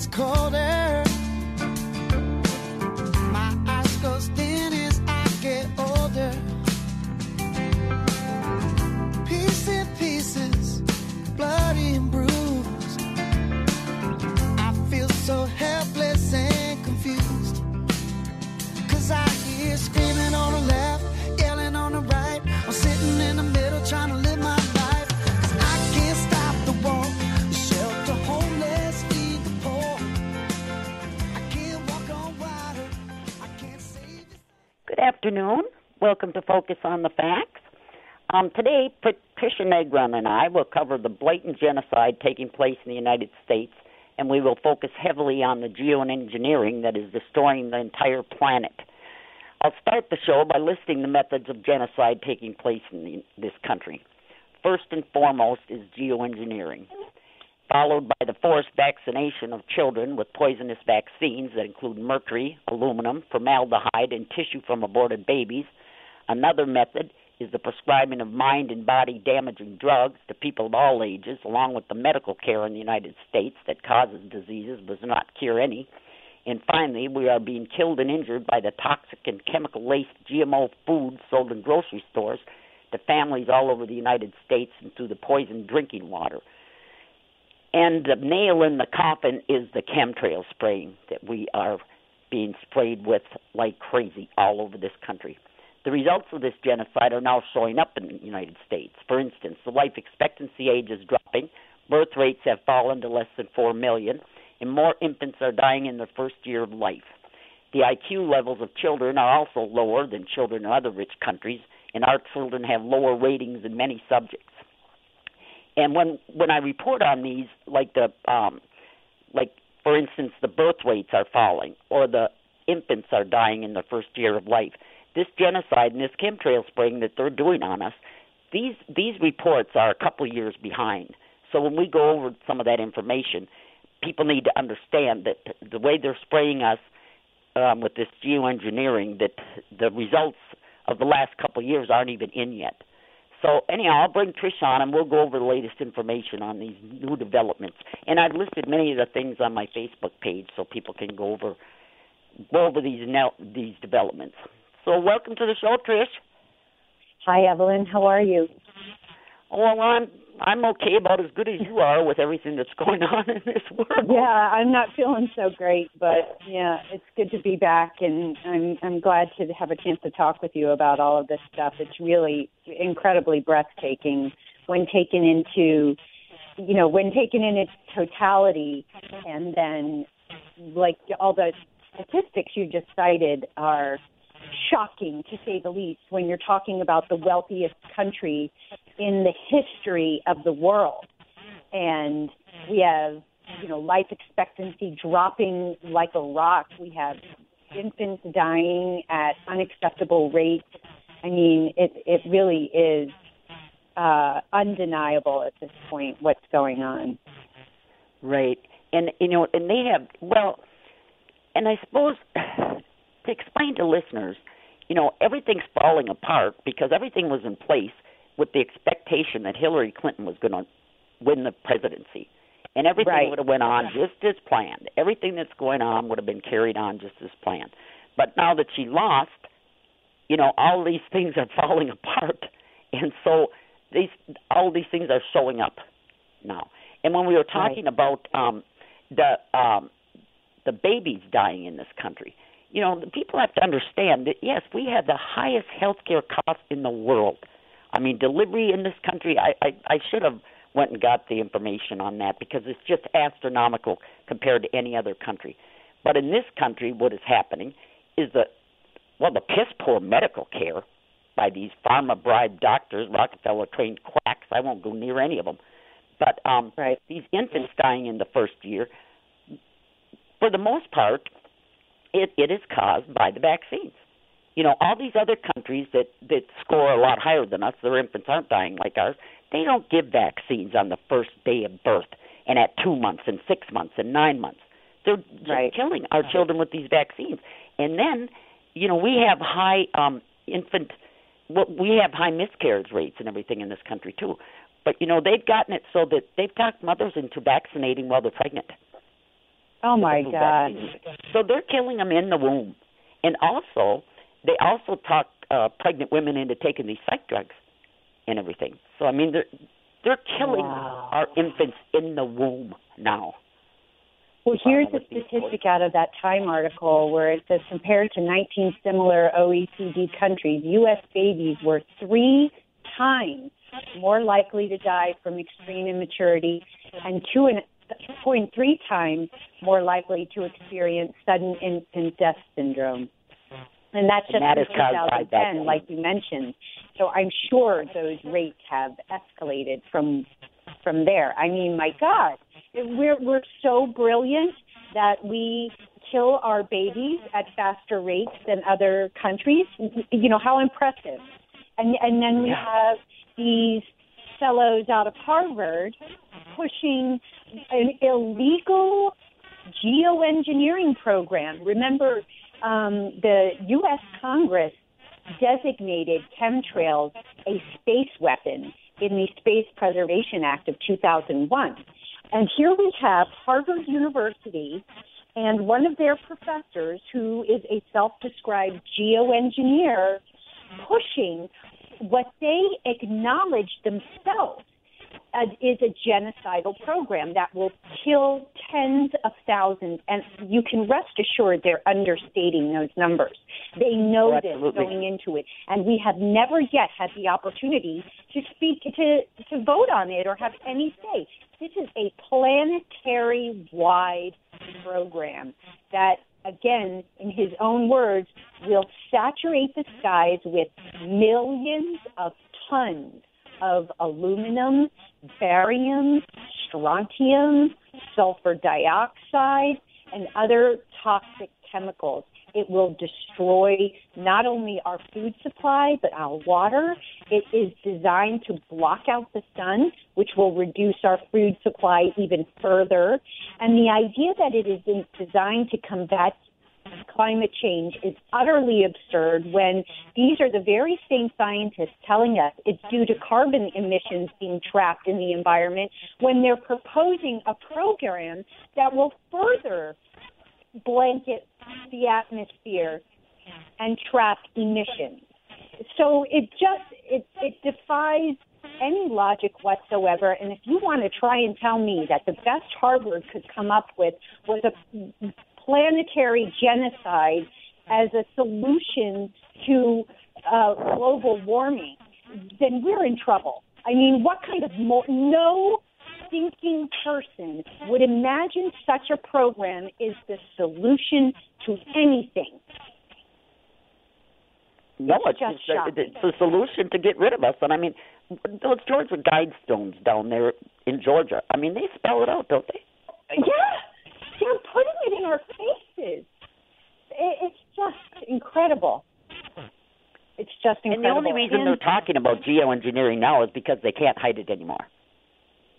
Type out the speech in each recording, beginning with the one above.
gets colder. Welcome to Focus on the Facts. Um, today, Patricia Negron and I will cover the blatant genocide taking place in the United States, and we will focus heavily on the geoengineering that is destroying the entire planet. I'll start the show by listing the methods of genocide taking place in the, this country. First and foremost is geoengineering, followed by the forced vaccination of children with poisonous vaccines that include mercury, aluminum, formaldehyde, and tissue from aborted babies. Another method is the prescribing of mind and body damaging drugs to people of all ages, along with the medical care in the United States that causes diseases but does not cure any. And finally, we are being killed and injured by the toxic and chemical laced GMO foods sold in grocery stores to families all over the United States and through the poisoned drinking water. And the nail in the coffin is the chemtrail spraying that we are being sprayed with like crazy all over this country. The results of this genocide are now showing up in the United States. For instance, the life expectancy age is dropping, birth rates have fallen to less than 4 million, and more infants are dying in their first year of life. The IQ levels of children are also lower than children in other rich countries, and our children have lower ratings in many subjects. And when when I report on these, like the um, like for instance, the birth rates are falling, or the infants are dying in their first year of life. This genocide and this chemtrail spraying that they're doing on us, these these reports are a couple years behind. So when we go over some of that information, people need to understand that the way they're spraying us um, with this geoengineering, that the results of the last couple years aren't even in yet. So anyhow, I'll bring Trish on, and we'll go over the latest information on these new developments. And I've listed many of the things on my Facebook page, so people can go over go over these now these developments. So welcome to the show, Trish. Hi, Evelyn. How are you? Oh, well, I'm I'm okay, about as good as you are with everything that's going on in this world. Yeah, I'm not feeling so great, but yeah, it's good to be back, and I'm I'm glad to have a chance to talk with you about all of this stuff. It's really incredibly breathtaking when taken into, you know, when taken in its totality, and then like all the statistics you just cited are shocking to say the least when you're talking about the wealthiest country in the history of the world. And we have, you know, life expectancy dropping like a rock. We have infants dying at unacceptable rates. I mean, it it really is uh, undeniable at this point what's going on. Right. And you know, and they have well, and I suppose to explain to listeners, you know, everything's falling apart because everything was in place with the expectation that Hillary Clinton was going to win the presidency. And everything Right. would have went on just as planned. Everything that's going on would have been carried on just as planned. But now that she lost, you know, all these things are falling apart. And so these all these things are showing up now. And when we were talking about um the um the babies dying in this country, you know, the people have to understand that yes, we have the highest healthcare costs in the world. I mean, delivery in this country, I, I, I should have went and got the information on that because it's just astronomical compared to any other country. But in this country, what is happening is that, well, the piss poor medical care by these pharma bribed doctors, Rockefeller trained quacks. I won't go near any of them. But um, Right. these infants dying in the first year, for the most part, it, it is caused by the vaccines. You know, all these other countries that that score a lot higher than us, their infants aren't dying like ours. They don't give vaccines on the first day of birth and at two months and six months and nine months. They're just Right. killing our children with these vaccines. And then, you know, we have high um infant well, we have high miscarriage rates and everything in this country too. But you know, they've gotten it so that they've talked mothers into vaccinating while they're pregnant. Oh my God. So they're killing them in the womb, and also they also talk uh, pregnant women into taking these psych drugs and everything. So I mean they're they're killing Wow. our infants in the womb now. Well, here's a statistic out of that Time article where it says compared to 19 similar OECD countries, U.S. babies were three times more likely to die from extreme immaturity and two and 2.3 times more likely to experience sudden infant death syndrome. And that's just And that in is caused by 2010, like you mentioned. So I'm sure those rates have escalated from from there. I mean, my God, we're we're so brilliant that we kill our babies at faster rates than other countries. You know how impressive. And and then we Yeah. have these fellows out of Harvard pushing an illegal geoengineering program. Remember, um, the U.S. Congress designated chemtrails a space weapon in the Space Preservation Act of 2001. And here we have Harvard University and one of their professors, who is a self described geoengineer, pushing what they acknowledge themselves uh, is a genocidal program that will kill tens of thousands. And you can rest assured they're understating those numbers. They know Oh, this going into it. And we have never yet had the opportunity to speak, to, to vote on it or have any say. This is a planetary wide program that, again, in his own words, will saturate the skies with millions of tons of aluminum, barium, strontium, sulfur dioxide, and other toxic chemicals. It will destroy not only our food supply, but our water. It is designed to block out the sun, which will reduce our food supply even further. And the idea that it is designed to combat climate change is utterly absurd when these are the very same scientists telling us it's due to carbon emissions being trapped in the environment when they're proposing a program that will further blanket the atmosphere and trap emissions. So it just it it defies any logic whatsoever. And if you want to try and tell me that the best Harvard could come up with was a planetary genocide as a solution to uh, global warming, then we're in trouble. I mean, what kind of mo- no thinking person would imagine such a program is the solution to anything? No, It's it's, just a, shocking. it's a solution to get rid of us. And I mean, those Georgia Guidestones down there in Georgia. I mean, they spell it out, don't they? Yeah, they're putting it in our faces. It's just incredible. It's just incredible. And the only reason And- they're talking about geoengineering now is because they can't hide it anymore.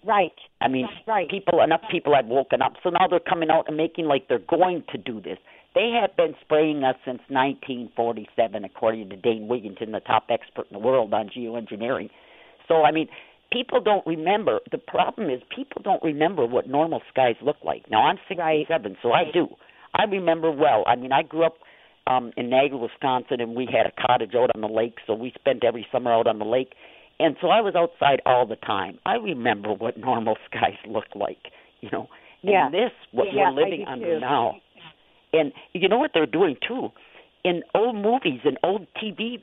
right, I mean, right. people enough people have woken up, so now they're coming out and making like they're going to do this. They have been spraying us since 1947, according to Dane Wigington, the top expert in the world on geoengineering. So, I mean, people don't remember. The problem is people don't remember what normal skies look like. Now, I'm 67, so I do. I remember well. I mean, I grew up um in Niagara, Wisconsin, and we had a cottage out on the lake, so we spent every summer out on the lake. And so I was outside all the time. I remember what normal skies look like, you know. Yeah. And this, what Yeah, we're living under too. now. And you know what they're doing too? In old movies and old TV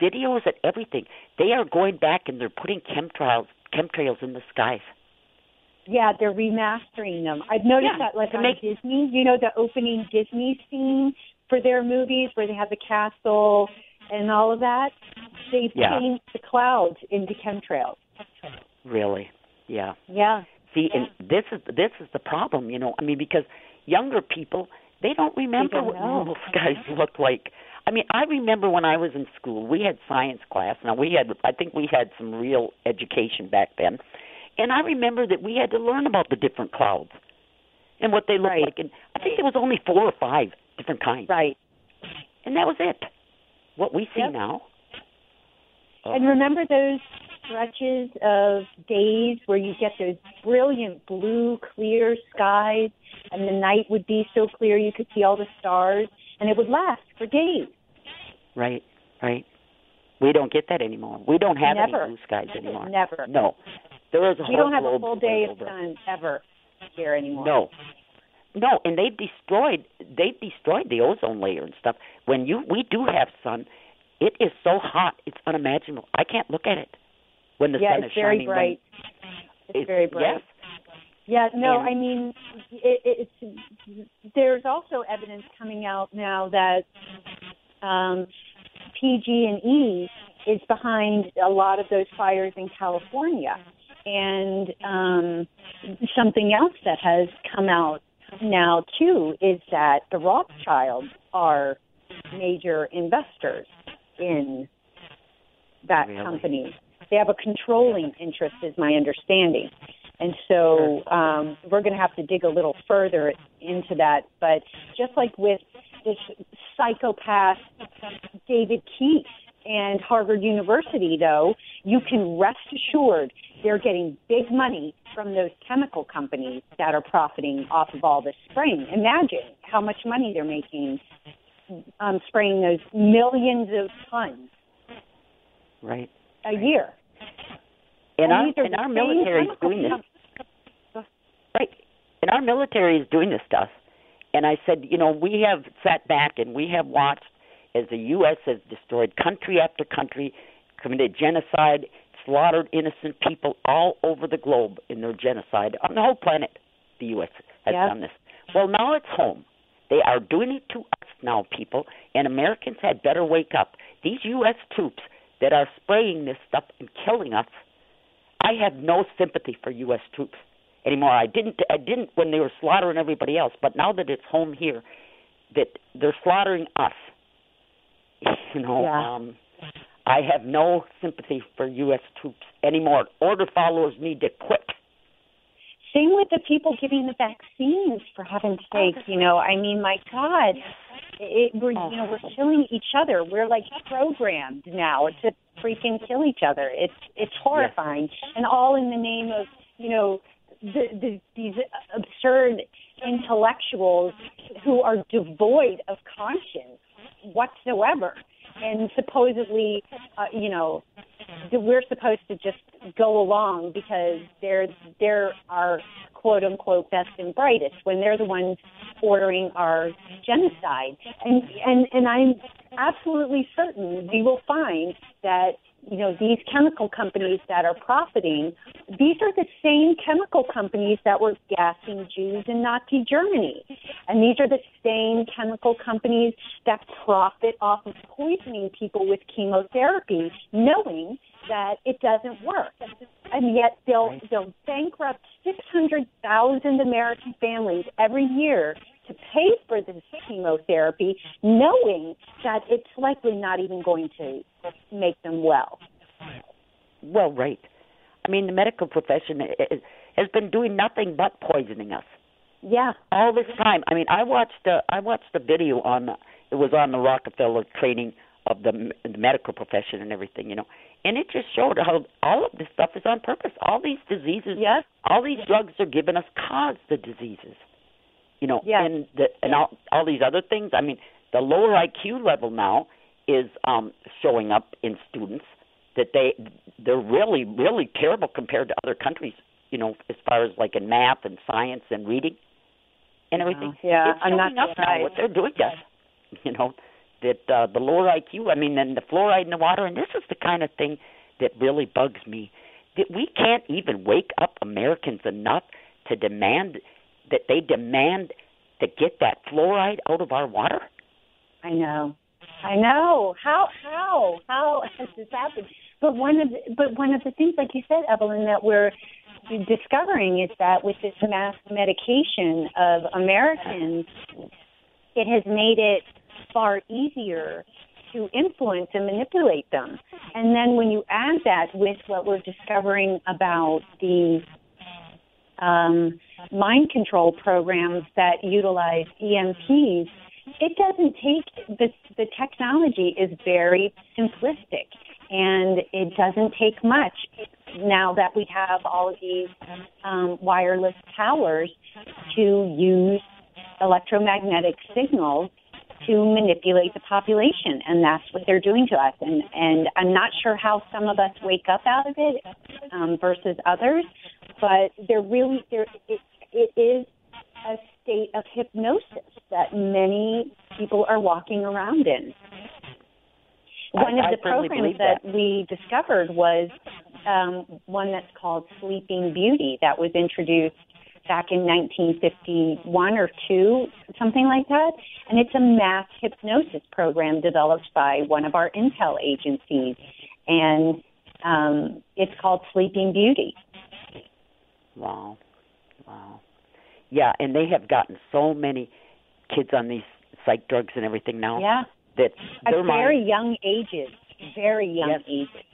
videos and everything, they are going back and they're putting chemtrails chemtrails in the skies. Yeah, they're remastering them. I've noticed Yeah, that, like on make- Disney. You know, the opening Disney scene for their movies where they have the castle and all of that. They've Yeah. changed the clouds into chemtrails. Really? Yeah. Yeah, See, and this is this is the problem, you know. I mean, because younger people they don't remember don't what normal skies look like. I mean, I remember when I was in school, we had science class. Now we had, I think we had some real education back then, and I remember that we had to learn about the different clouds and what they look Right. like. And I think there was only four or five different kinds, right. and that was it. What we see Yep. now. Oh, And remember those stretches of days where you get those brilliant blue, clear skies and the night would be so clear you could see all the stars, and it would last for days. Right, right. We don't get that anymore. We don't have Never. any blue skies anymore. Never. No. There is a We whole don't have a full day of sun ever here anymore. No. No, and they've destroyed they've destroyed the ozone layer and stuff. When you we do have sun, it is so hot, it's unimaginable. I can't look at it when the yeah, sun it's is very shining. when- bright. It's, very bright. Yes. Yeah, no, And- I mean, it, it's there's also evidence coming out now that um, PG&E is behind a lot of those fires in California, and um, something else that has come out now too is that the Rothschilds are major investors in that Really? company. They have a controlling interest, is my understanding. And so um, we're going to have to dig a little further into that. But just like with this psychopath David Keith and Harvard University, though, you can rest assured they're getting big money from those chemical companies that are profiting off of all this spraying. Imagine how much money they're making um, spraying those millions of tons Right. a year. And our and our military is doing this. Right. And our military is doing this stuff. And I said, you know, we have sat back and we have watched as the U.S. has destroyed country after country, committed genocide, slaughtered innocent people all over the globe in their genocide on the whole planet. The U.S. has Yep. done this. Well, now it's home. They are doing it to us now, people, and Americans had better wake up. These U.S. troops that are spraying this stuff and killing us, I have no sympathy for U.S. troops anymore. I didn't. I didn't when they were slaughtering everybody else. But now that it's home here, that they're slaughtering us. You know, Yeah. um, I have no sympathy for U.S. troops anymore. Order followers need to quit. Same with the people giving the vaccines, for heaven's sake. You know, I mean, my God, it, we're you know we're killing each other. We're like programmed now to freaking kill each other. It's it's horrifying, and all in the name of you know the, the these absurd intellectuals who are devoid of conscience whatsoever, and supposedly, uh, you know, we're supposed to just go along because they're they're our quote unquote best and brightest when they're the ones ordering our genocide. And and and I'm absolutely certain we will find that you know these chemical companies that are profiting these are the same chemical companies that were gassing Jews in Nazi Germany and these are the same chemical companies that profit off of poisoning people with chemotherapy knowing that it doesn't work. And yet they'll they'll bankrupt 600,000 American families every year to pay for this chemotherapy knowing that it's likely not even going to make them well. Well, right. I mean, the medical profession has been doing nothing but poisoning us Yeah. all this time. I mean, I watched a, I watched a video on it was on the Rockefeller training of the, m- the medical profession and everything, you know, and it just showed how all of this stuff is on purpose. All these diseases, Yes. all these drugs are giving us cause the diseases, you know, Yes. and the, and all all these other things. I mean, the lower IQ level now is um showing up in students that they they're really really terrible compared to other countries you know as far as like in math and science and reading and everything Yeah, it's I'm not up now what they're doing to us you know that uh the lower IQ I mean and the fluoride in the water and this is the kind of thing that really bugs me that we can't even wake up Americans enough to demand that they demand to get that fluoride out of our water I know. I know. How how how has this happened? But one of the, but one of the things, like you said, Evelyn, that we're discovering is that with this mass medication of Americans, it has made it far easier to influence and manipulate them. And then when you add that with what we're discovering about the um, mind control programs that utilize EMPs, it doesn't take the the technology is very simplistic and it doesn't take much now that we have all of these um, wireless towers to use electromagnetic signals to manipulate the population, and that's what they're doing to us. And and I'm not sure how some of us wake up out of it um, versus others, but they're really there. It, it is a state of hypnosis that many people are walking around in. One I, of the programs that. that we discovered was um, one that's called Sleeping Beauty that was introduced back in 1951 or 2, something like that. And it's a mass hypnosis program developed by one of our intel agencies. And um, it's called Sleeping Beauty. Wow. Wow. Yeah, and they have gotten so many kids on these psych drugs and everything now. Yeah. That At their mind- very young ages. Very young Yes. ages.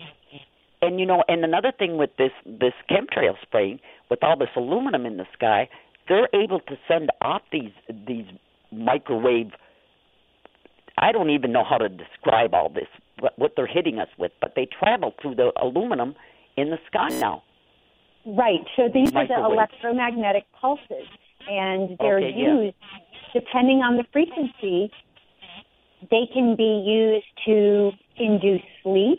and you know, and another thing with this this chemtrail spraying, with all this aluminum in the sky, they're able to send off these these microwave. I don't even know how to describe all this, what, what they're hitting us with, but they travel through the aluminum in the sky now. Right. So these are the electromagnetic pulses, and they're Okay, yeah. used depending on the frequency. They can be used to induce sleep.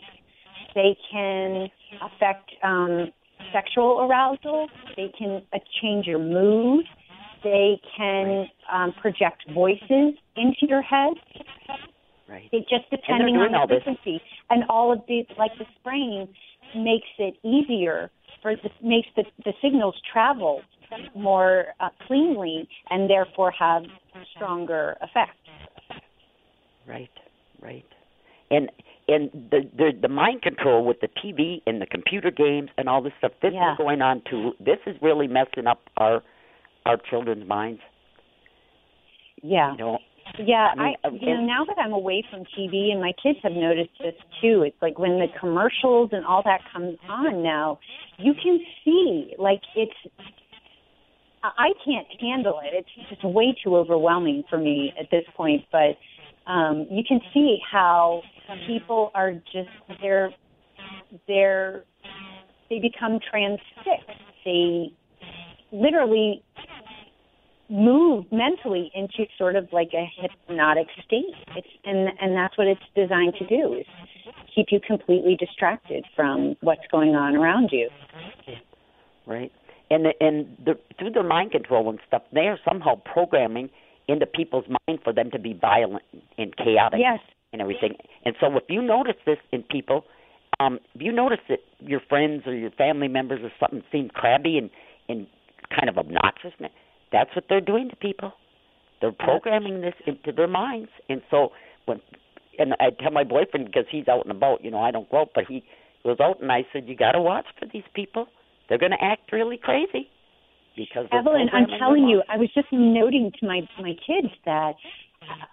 They can affect um, sexual arousal. They can uh, change your mood. They can um, project voices into your head. Right. It just depending on the this. frequency, and all of these, like the spraying, makes it easier makes the, the signals travel more uh, cleanly, and therefore have stronger effect. Right, right. And and the the the mind control with the TV and the computer games and all this stuff. This Yeah. is going on too. This is really messing up our our children's minds. Yeah, You know, yeah. I mean, I, you know, now that I'm away from TV, and my kids have noticed this too. It's like when the commercials and all that comes on now, you can see like it's. I I can't handle it. It's just way too overwhelming for me at this point. But um, you can see how people are just they're they're they become transfixed. They literally move mentally into sort of like a hypnotic state. It's and and that's what it's designed to do is keep you completely distracted from what's going on around you. right? And the, and the, through the mind control and stuff, they are somehow programming into people's mind for them to be violent and chaotic Yes. and everything. And so, if you notice this in people, um, if you notice that your friends or your family members or something seem crabby and and kind of obnoxious, that's what they're doing to people. They're uh, programming this into their minds, and so when and I tell my boyfriend because he's out and about, you know, I don't go out, but he goes out, and I said, you got to watch for these people. They're going to act really crazy because Evelyn, I'm telling you. I was just noting to my my kids that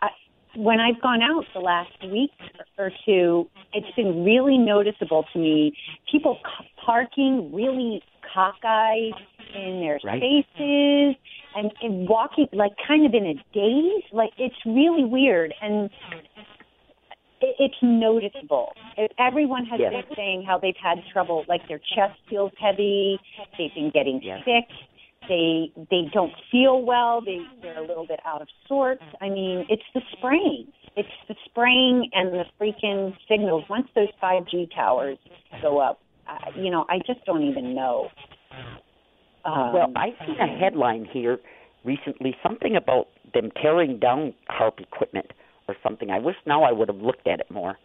I, when I've gone out the last week or two, it's been really noticeable to me. People c- parking really cockeyed in their Right. spaces and, and walking like kind of in a daze. Like it's really weird and. it- It's noticeable. Everyone has Yes. been saying how they've had trouble, like their chest feels heavy, they've been getting Yes. sick, they they don't feel well they they're a little bit out of sorts i mean it's the spraying it's the spraying and the freaking signals once those 5g towers go up uh, you know i just don't even know um, Well, I seen a headline here recently, something about them tearing down HAARP equipment or something. I wish now I would have looked at it more.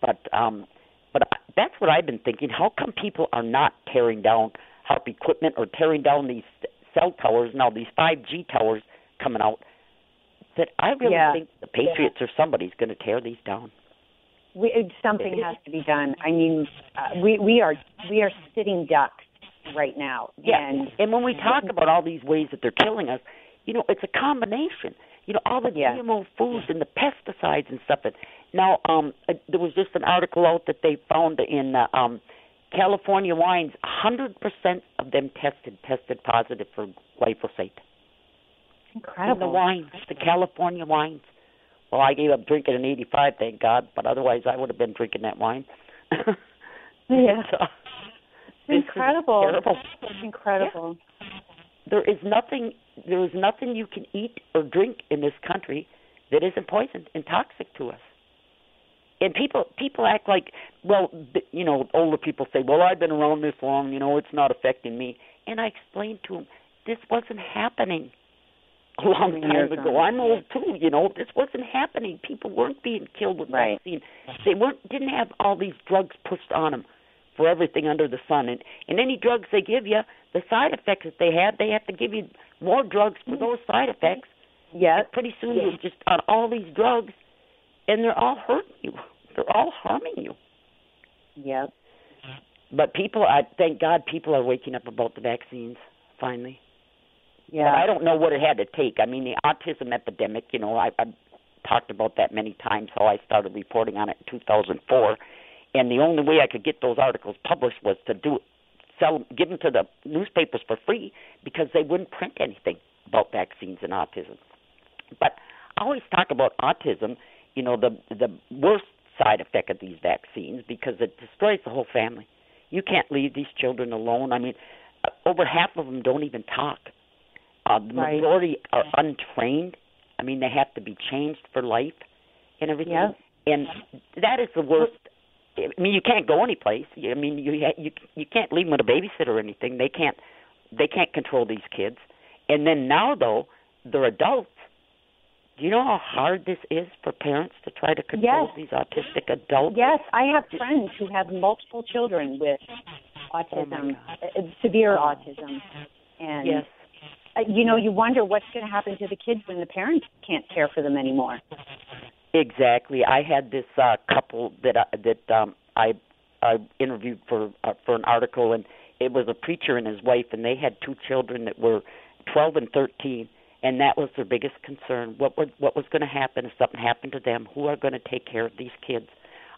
But um but that's what I've been thinking. How come people are not tearing down HAARP equipment or tearing down these cell towers now these 5G towers coming out? That I really Yeah. think the Patriots or somebody's going to tear these down. we, something has to be done i mean uh, we we are we are sitting ducks right now Yeah. and And when we talk about all these ways that they're killing us, you know, it's a combination. You know, all the Yeah. GMO foods and the pesticides and stuff. And now, um, uh, there was just an article out that they found in uh, um, California wines. A hundred percent of them tested tested positive for glyphosate in the incredible wines, the California wines. Well, I gave up drinking in '85, thank God. But otherwise, I would have been drinking that wine. Yeah. So, incredible. incredible. There is nothing. There is nothing you can eat or drink in this country that isn't poisoned and toxic to us. And people people act like, well, you know, older people say, well, I've been around this long, you know, it's not affecting me. And I explained to them, this wasn't happening a long time ago. I'm old too, you know. This wasn't happening. People weren't being killed with right. vaccine. They weren't didn't have all these drugs pushed on them for everything under the sun. And and any drugs they give you, the side effects that they have, they have to give you more drugs for hmm. those side effects. Yeah. Pretty soon you're just on all these drugs, and they're all hurting you. They're all harming you. Yep. But people, I thank God, people are waking up about the vaccines finally. Yeah. But I don't know what it had to take. I mean, the autism epidemic. You know, I, I've talked about that many times. How I started reporting on it in 2004, and the only way I could get those articles published was to do sell give them to the newspapers for free because they wouldn't print anything about vaccines and autism. But I always talk about autism. You know, the the worst side effect of these vaccines because it destroys the whole family. You can't leave these children alone. I mean, over half of them don't even talk. Uh, the Right. majority are untrained. I mean, they have to be changed for life and everything. Yep. And that is the worst. I mean, you can't go anyplace. I mean, you you you can't leave them with a babysitter or anything. They can't they can't control these kids. And then now though, they're adults. Do you know how hard this is for parents to try to control Yes. these autistic adults? Yes, I have friends who have multiple children with autism, uh, severe autism, and Yes. uh, you know, you wonder what's going to happen to the kids when the parents can't care for them anymore. Exactly. I had this uh, couple that I, that um, I I interviewed for uh, for an article, and it was a preacher and his wife, and they had two children that were 12 and 13, and that was their biggest concern. What would what was going to happen if something happened to them? Who are going to take care of these kids?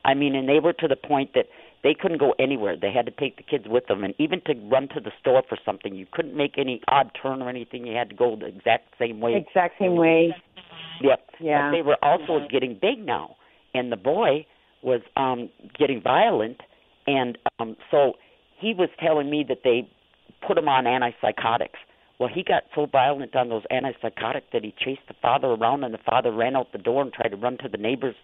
I mean, and they were to the point that they couldn't go anywhere. They had to take the kids with them, and even to run to the store for something, you couldn't make any odd turn or anything. You had to go the exact same way. Exact same way. Yep. Yeah. But they were also getting big now, and the boy was um getting violent, and um so he was telling me that they put him on antipsychotics. Well, he got so violent on those antipsychotics that he chased the father around, and the father ran out the door and tried to run to the neighbors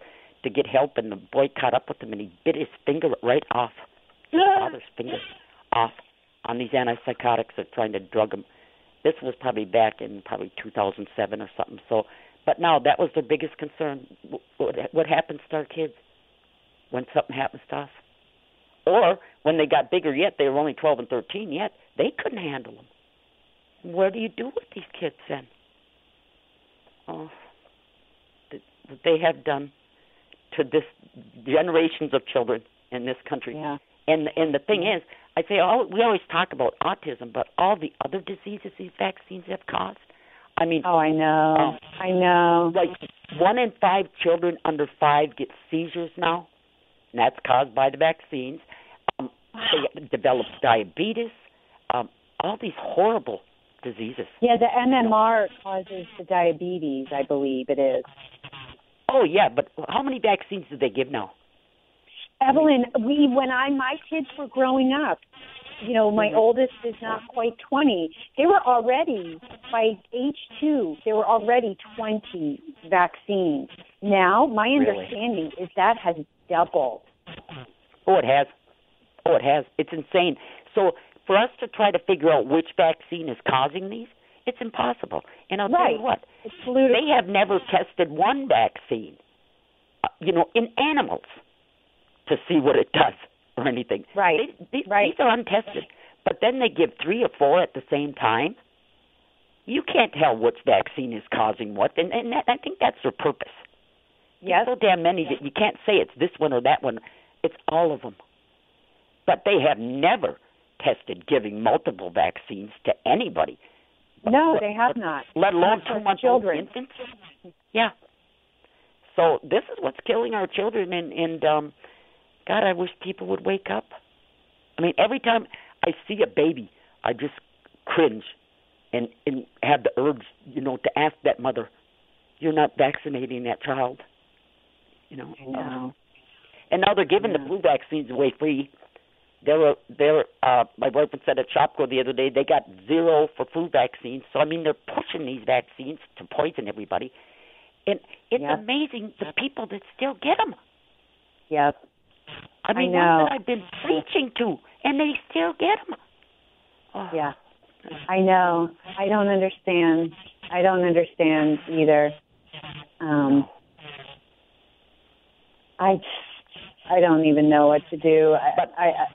to get help, and the boy caught up with him, and he bit his finger right off, his father's finger off on these antipsychotics that are trying to drug him. This was probably back in probably 2007 or something. So, but now that was their biggest concern. What, what happens to our kids when something happens to us? Or when they got bigger yet, they were only 12 and 13 yet, they couldn't handle them. What do you do with these kids then? Oh, what they have done to this generations of children in this country. Yeah. And and the thing is, I say all we always talk about autism, but all the other diseases these vaccines have caused. I mean, Oh, I know. I know. like one in five children under five get seizures now, and that's caused by the vaccines. Um, they develop diabetes, um, all these horrible diseases. Yeah, the MMR causes the diabetes, I believe it is. Oh yeah, but how many vaccines do they give now? Evelyn, we when I my kids were growing up, you know, my Mhm. oldest is not quite 20. They were already by age 2, there were already 20 vaccines. Now, my Really? understanding is that has doubled. Oh, it has. Oh, it has. It's insane. So for us to try to figure out which vaccine is causing these, it's impossible. And I'll tell you what, they have never tested one vaccine, uh, you know, in animals to see what it does or anything. Right. They, these, Right. these are untested. But then they give three or four at the same time. You can't tell which vaccine is causing what, and, and that, I think that's their purpose. Yes. There's so damn many that you can't say it's this one or that one. It's all of them. But they have never tested giving multiple vaccines to anybody, No, they have not. let alone two month old children. infants. Yeah. So this is what's killing our children, and and um, God, I wish people would wake up. I mean, every time I see a baby, I just cringe, and and have the urge, you know, to ask that mother, "You're not vaccinating that child," you know. I know. And now they're giving the Yeah. flu vaccines away free. There were there. Uh, my boyfriend said at Shopko the other day they got zero for flu vaccines. So I mean they're pushing these vaccines to poison everybody, and it's Yep. amazing the people that still get them. Yep. I mean, I know. ones that I've been preaching to, and they still get them. Oh, Yeah. I know. I don't understand. I don't understand either. Um I I don't even know what to do. I, But- I, I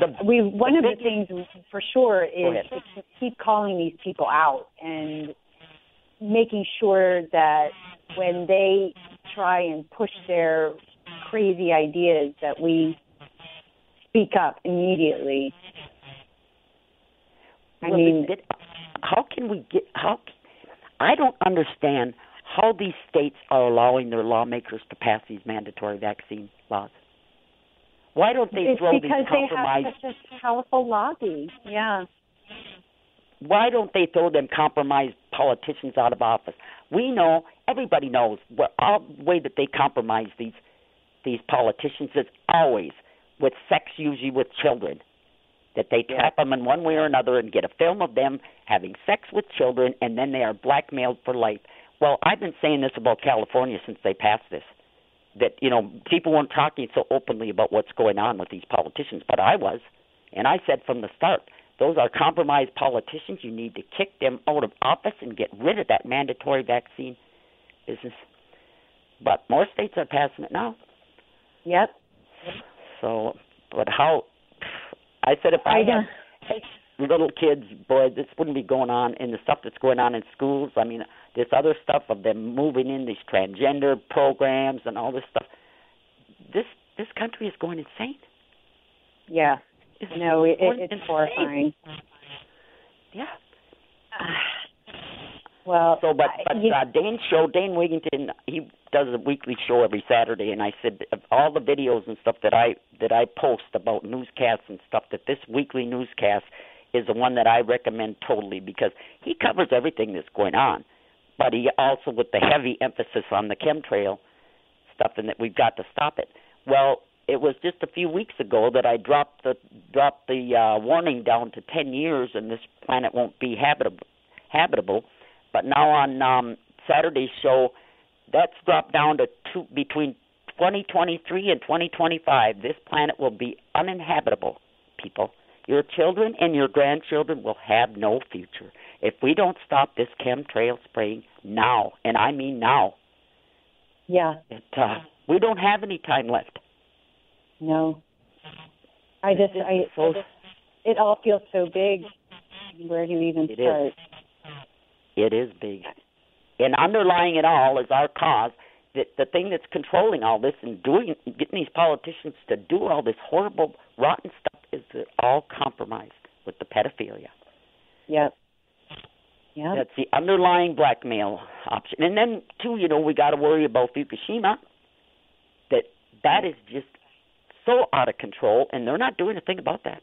The we one of the things for sure is to keep calling these people out and making sure that when they try and push their crazy ideas that we speak up immediately. I well, mean, did- how can we get? How? I don't understand how these states are allowing their lawmakers to pass these mandatory vaccine laws. Why don't they it's throw these because they have such a powerful lobby. Yeah. why don't they throw them compromised politicians out of office? We know, everybody knows, what all the way that they compromise these these politicians is always with sex, usually with children. That they trap them in one way or another and get a film of them having sex with children, and then they are blackmailed for life. Well, I've been saying this about California since they passed this. That you know people weren't talking so openly about what's going on with these politicians, but I was, and I said from the start, those are compromised politicians. You need to kick them out of office and get rid of that mandatory vaccine business. But more states are passing it now. Yep. So, but how? I said if I, I had little kids, boy, this wouldn't be going on. And the stuff that's going on in schools. I mean, this other stuff of them moving in these transgender programs and all this stuff. This this country is going insane. Yeah. It's No, it, it, it's insane. horrifying. Yeah. Well, So, but but you- uh, Dane's show, Dane Wigington, he does a weekly show every Saturday, and I said of all the videos and stuff that I that I post about newscasts and stuff, that this weekly newscast is the one that I recommend totally because he covers everything that's going on, but he also with the heavy emphasis on the chemtrail stuff and that we've got to stop it. Well, it was just a few weeks ago that I dropped the dropped the uh, warning down to ten years, and this planet won't be habitable. Habitable, but now on um, Saturday's show, that's dropped down to two, between 2023 and 2025. This planet will be uninhabitable. People, your children and your grandchildren will have no future if we don't stop this chemtrail spraying now, and I mean now. yeah, It, uh, we don't have any time left. no. I just, I, is so- it all feels so big. Where do you even It is. start? It is big. And underlying it all is our cause. That the thing that's controlling all this and doing getting these politicians to do all this horrible, rotten stuff is they're all compromised with the pedophilia. Yep. Yep. That's the underlying blackmail option. And then too, you know, we got to worry about Fukushima. That that is just so out of control, and they're not doing a thing about that.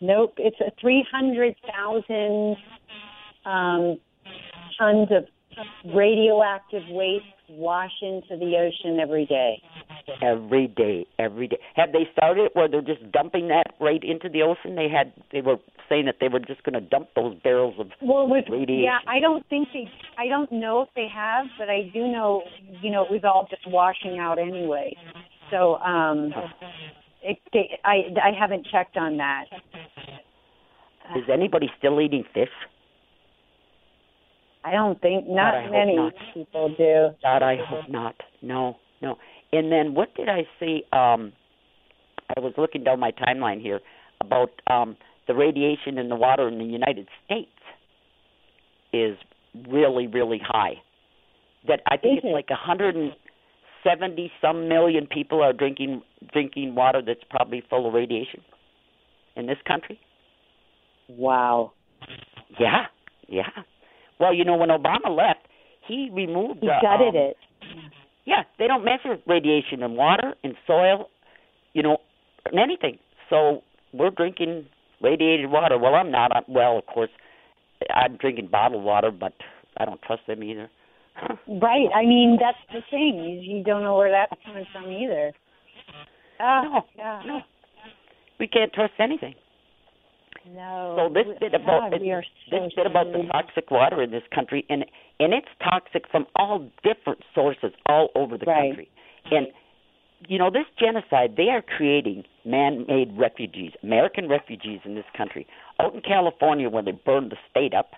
Nope. It's a 300,000 um, tons of radioactive waste wash into the ocean every day. Every day, every day. Have they started where they're just dumping that right into the ocean? They had they were saying that they were just going to dump those barrels of Well, with Radiation. yeah, I don't think they. I don't know if they have, but I do know. You know, it was all just washing out anyway. So, um, it, they, I I haven't checked on that. Is anybody still eating fish? I don't think not hope many not. people do. God, I hope not. No, no. And then what did I see? Um, I was looking down my timeline here about um, the radiation in the water in the United States is really, really high. That I think Is it's it? like hundred and seventy some million people are drinking drinking water that's probably full of radiation in this country. Wow. Yeah, yeah. Well, you know, when Obama left, he removed. He uh, gutted um, it. Yeah, they don't measure radiation in water, in soil, you know, in anything. So we're drinking radiated water. Well, I'm not. I'm, well, of course, I'm drinking bottled water, but I don't trust them either. Right. I mean, that's the thing. You, don't know where that's coming from either. Ah, No, yeah. no. we can't trust anything. No. So this bit about God, we are so this bit about the toxic water in this country, and and it's toxic from all different sources all over the Right. country. And you know this genocide, they are creating man-made refugees, American refugees in this country. Out in California, when they burned the state up,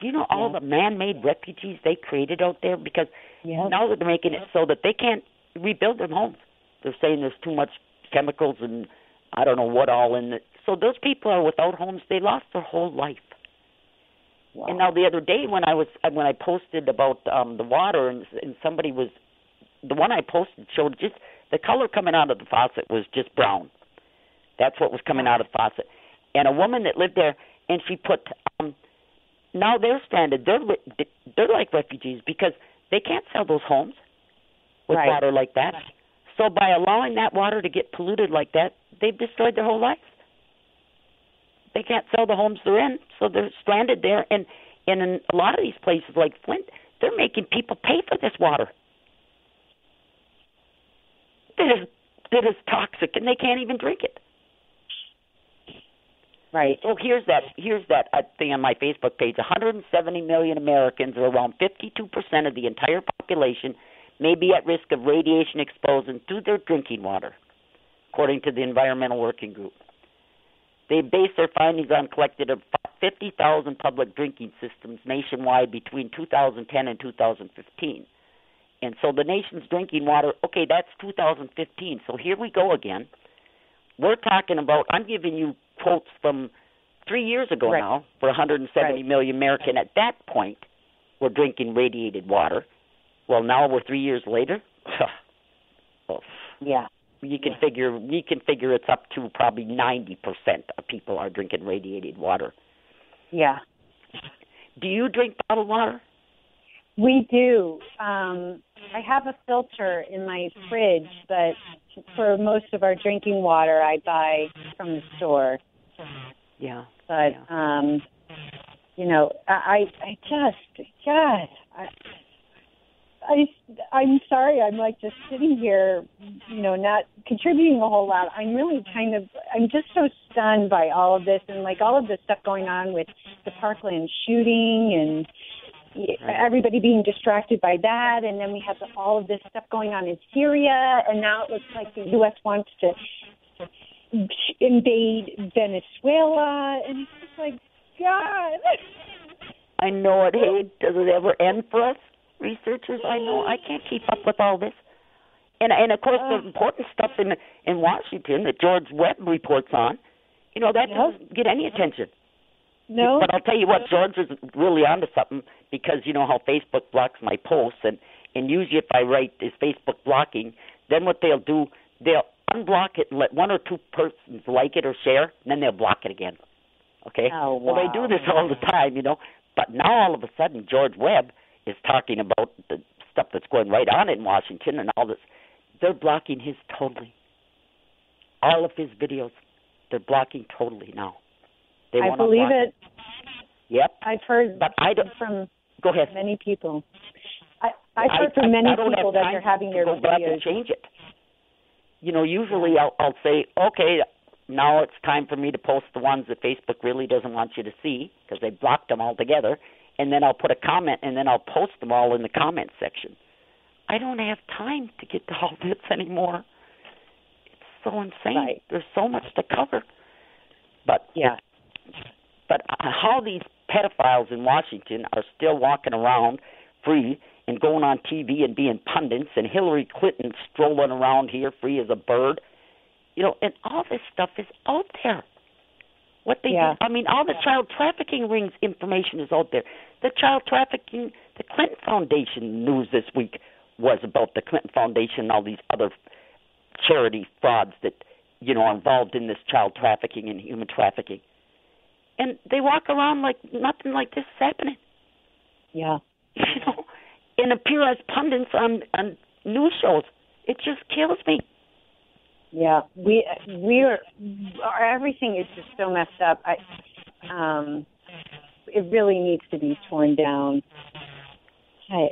do you know all Yeah. the man-made refugees they created out there? Because now they're making it so that they can't rebuild their homes. They're saying there's too much chemicals and I don't know what all in it. So those people are without homes. They lost their whole life. Wow. And now the other day when I was when I posted about um the water and, and somebody was the one I posted showed just the color coming out of the faucet was just brown. That's what was coming out of the faucet. And a woman that lived there and she put um now they're stranded. They're they're like refugees because they can't sell those homes with Right. water like that. So by allowing that water to get polluted like that, they've destroyed their whole life. They can't sell the homes they're in, so they're stranded there. And and in a lot of these places like Flint, they're making people pay for this water. That is that is toxic, and they can't even drink it. right. So here's that here's that uh, thing on my Facebook page. 170 million Americans, or around 52 percent of the entire population, may be at risk of radiation exposure to their drinking water, according to the Environmental Working Group. They base their findings on collected of 50,000 public drinking systems nationwide between 2010 and 2015. And so the nation's drinking water, okay, that's 2015. So here we go again. We're talking about, I'm giving you quotes from three years ago Right. now for 170 Right. million American. At that point, we're drinking radiated water. Well, now we're three years later. well, Yeah. you can figure we can figure it's up to probably 90% of people are drinking radiated water. Yeah. Do you drink bottled water? We do. Um, I have a filter in my fridge, but for most of our drinking water, I buy from the store. Yeah. But um, you know, I I I just God, I, I I'm sorry. I'm like just sitting here, you know, not contributing a whole lot. I'm really kind of I'm just so stunned by all of this and like all of this stuff going on with the Parkland shooting and everybody being distracted by that and then we have all of this stuff going on in Syria and now it looks like the US wants to invade Venezuela and it's just like God I know it. Hey, does it ever end for us researchers? I know I can't keep up with all this. And and of course Uh. the important stuff in in Washington that George Webb reports on, you know that Yep. doesn't get any attention. No But I'll tell you what, George is really onto something because you know how Facebook blocks my posts, and and usually if I write is Facebook blocking, then what they'll do, they'll unblock it and let one or two persons like it or share, and then they'll block it again. Okay. Oh, wow. Well, they do this all the time, you know. But now all of a sudden, George Webb is talking about the stuff that's going right on in Washington and all this. They're blocking his totally. All of his videos, they're blocking totally now. They I believe it. Yep. I've heard But I don't. from Go ahead. many people. I, I've I- heard from many I people that they're having their go back and videos. change it. You know, usually I'll, I'll say, okay, now it's time for me to post the ones that Facebook really doesn't want you to see because they blocked them altogether, and then I'll put a comment and then I'll post them all in the comment section. I don't have time to get to all this anymore. It's so insane. Right. There's so much to cover. But Yeah. But how these pedophiles in Washington are still walking around free and going on TV and being pundits, and Hillary Clinton strolling around here free as a bird, you know, and all this stuff is out there. What they Yeah. do, I mean, all the child trafficking rings information is out there. The child trafficking, the Clinton Foundation news this week was about the Clinton Foundation and all these other charity frauds that you know are involved in this child trafficking and human trafficking and they walk around like nothing like this is happening. Yeah. You know, and appear as pundits on on news shows. It just kills me. Yeah. We we're our, everything is just so messed up. I um it really needs to be torn down. I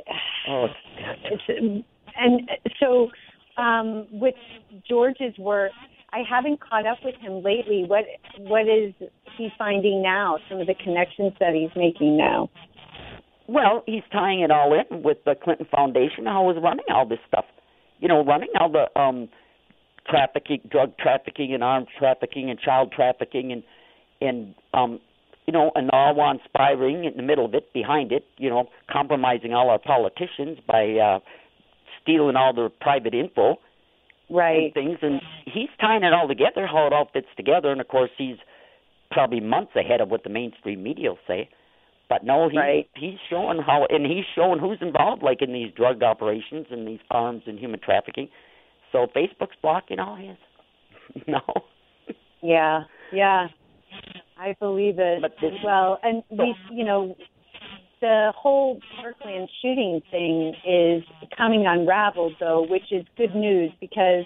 Oh, it's and so um with George's work I haven't caught up with him lately. What what is he finding now? Some of the connections that he's making now. Well, he's tying it all in with the Clinton Foundation. How was running all this stuff? You know, running all the um trafficking, drug trafficking, and arms trafficking, and child trafficking, and and um you know, and all on spying in the middle of it, behind it, you know, compromising all our politicians by uh stealing all their private info Right. and things and he's tying it all together, how it all fits together and of course he's probably months ahead of what the mainstream media will say. But no, he Right. he's showing how and he's showing who's involved like in these drug operations and these arms and human trafficking. So Facebook's blocking all his. no. Yeah. Yeah. I believe it. But this- well, and we, you know, the whole Parkland shooting thing is coming unraveled, though, which is good news because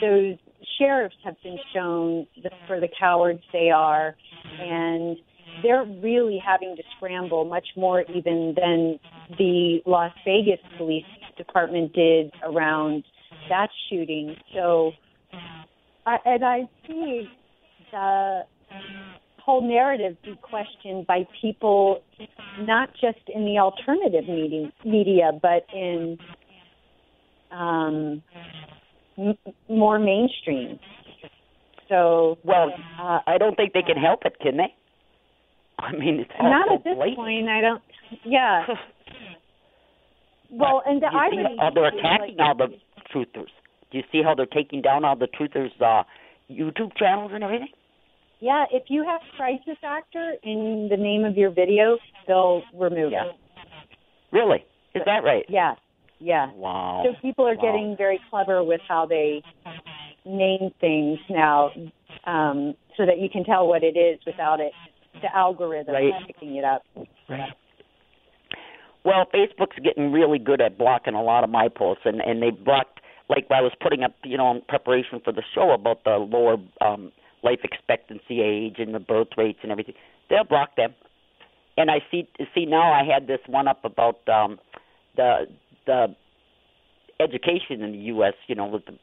those sheriffs have been shown the, for the cowards they are, and they're really having to scramble much more even than the Las Vegas Police Department did around that shooting. So, I, and I see the whole narrative be questioned by people not just in the alternative media, media but in um, m- more mainstream. So, Well, uh, I don't think they can help it, can they? I mean, it's not so at this blatant. point. I don't. Yeah. Well, and the you see how they're attacking like, all the truthers. Do you see how they're taking down all the truthers' uh, YouTube channels and everything? Yeah, if you have crisis actor in the name of your video, they'll remove Yeah. it. Really? Is that right? Yeah, yeah. Wow. So people are Wow. getting very clever with how they name things now, um, so that you can tell what it is without it the algorithm Right. picking it up. Right. Well, Facebook's getting really good at blocking a lot of my posts, and and they blocked like I was putting up, you know, in preparation for the show about the lower um life expectancy age and the birth rates and everything. They'll block them. And I see see now I had this one up about um the the education in the US, you know, with the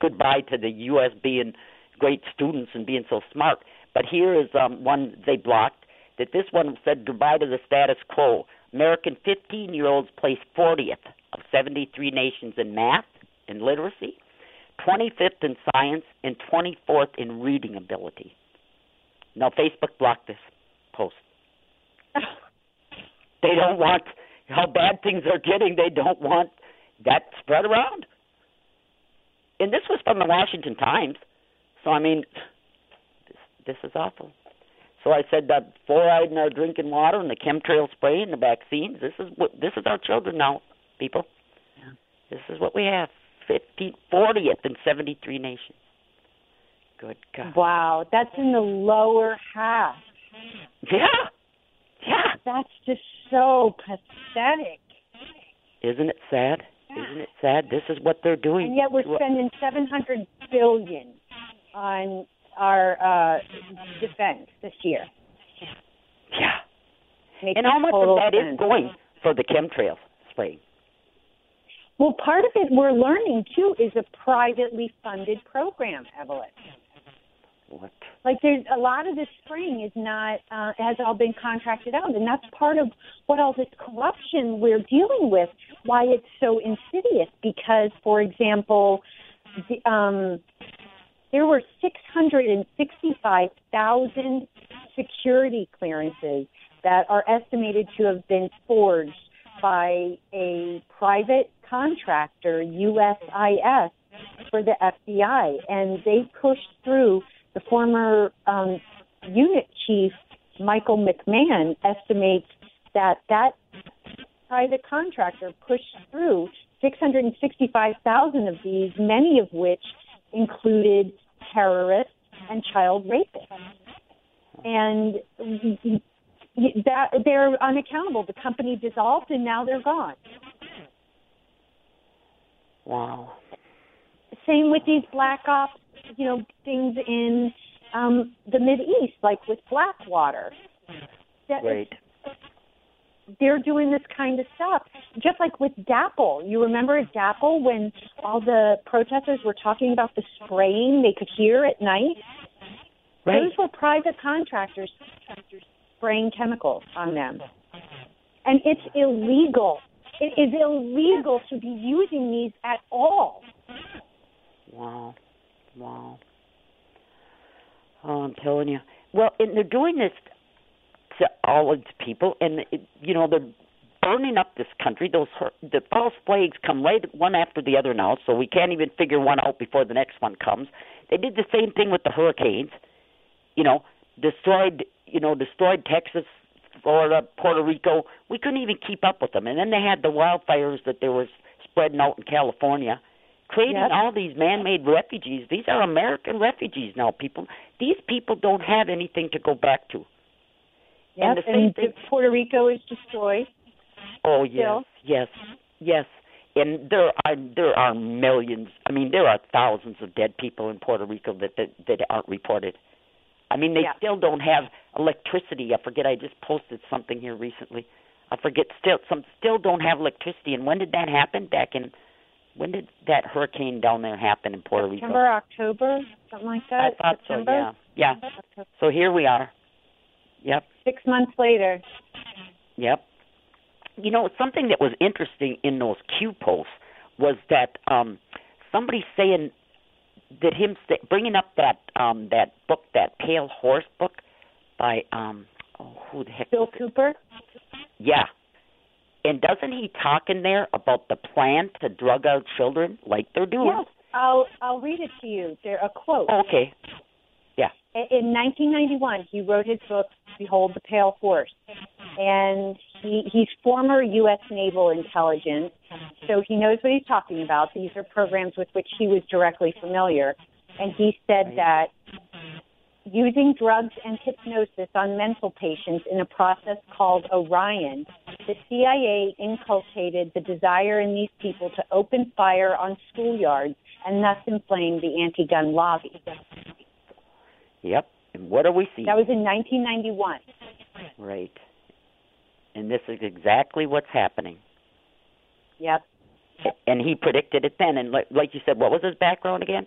goodbye to the US being great students and being so smart. But here is um one they blocked that this one said goodbye to the status quo. American 15 year olds placed 40th of 73 nations in math and literacy, 25th in science, and 24th in reading ability. Now, Facebook blocked this post. They don't want how bad things are getting, they don't want that spread around. And this was from the Washington Times. So, I mean, this, this is awful. So I said that fluoride in our drinking water and the chemtrail spray and the vaccines. This is what this is our children now, people. This is what we have. 50, 40th in 73 nations. Good God. Wow, that's in the lower half. Yeah. Yeah. That's just so pathetic. Isn't it sad? Isn't it sad? This is what they're doing. And yet we're spending 700 billion on our uh, defense this year. Yeah. Makes And how much of that is going for the chemtrail spraying? Well, part of it we're learning too is a privately funded program, Evelyn. What? Like there's a lot of this spring is not uh, has all been contracted out, and that's part of what all this corruption we're dealing with. Why it's so insidious? Because, for example, the, um, there were 665,000 security clearances that are estimated to have been forged by a private contractor, USIS, for the FBI, and they pushed through. The former um, unit chief, Michael McMahon, estimates that that private contractor pushed through 665,000 of these, many of which included terrorists and child rapists. And that they're unaccountable. The company dissolved, and now they're gone. Wow. Same with these black ops, you know, things in um, the Mid East, like with Blackwater. That is Right. they're doing this kind of stuff. Just like with DAPL. You remember at DAPL when all the protesters were talking about the spraying they could hear at night? Right. Those were private contractors spraying chemicals on them. And it's illegal. It is illegal to be using these at all. Wow. Wow. Oh, I'm telling you. Well, and they're doing this to all these people, and it, you know they're burning up this country. Those the false flags come right one after the other now, so we can't even figure one out before the next one comes. They did the same thing with the hurricanes. You know, destroyed. You know, destroyed Texas, Florida, Puerto Rico. We couldn't even keep up with them, and then they had the wildfires that they were spreading out in California creating Yep. all these man-made refugees. These are American refugees now, people. These people don't have anything to go back to. And the same and thing- Puerto Rico is destroyed. Oh yes, Still? yes, yes. And there are there are millions. I mean, there are thousands of dead people in Puerto Rico that that, that aren't reported. I mean, they Yeah. still don't have electricity. I forget. I just posted something here recently. I forget. Still, some still don't have electricity. And when did that happen? Back in when did that hurricane down there happen in Puerto Rico? September, October, something like that. I thought September? so. Yeah, yeah. October. So here we are. Yep, Six months later. yep. You know, something that was interesting in those Q posts was that um somebody saying that him st- bringing up that um that book, that Pale Horse book by um oh who the heck? Bill? Cooper. Yeah. And doesn't he talk in there about the plan to drug out children like they're doing? Yes, I'll I'll read it to you. There a quote. Okay. In 1991, he wrote his book "Behold the Pale Horse," and he he's former U.S. Naval intelligence, so he knows what he's talking about. These are programs with which he was directly familiar, and he said that using drugs and hypnosis on mental patients in a process called Orion, the CIA inculcated the desire in these people to open fire on schoolyards and thus inflame the anti-gun lobby. Yep. And what do we see? That was in 1991. Right. And this is exactly what's happening. Yep. And he predicted it then. And like, like you said, what was his background again?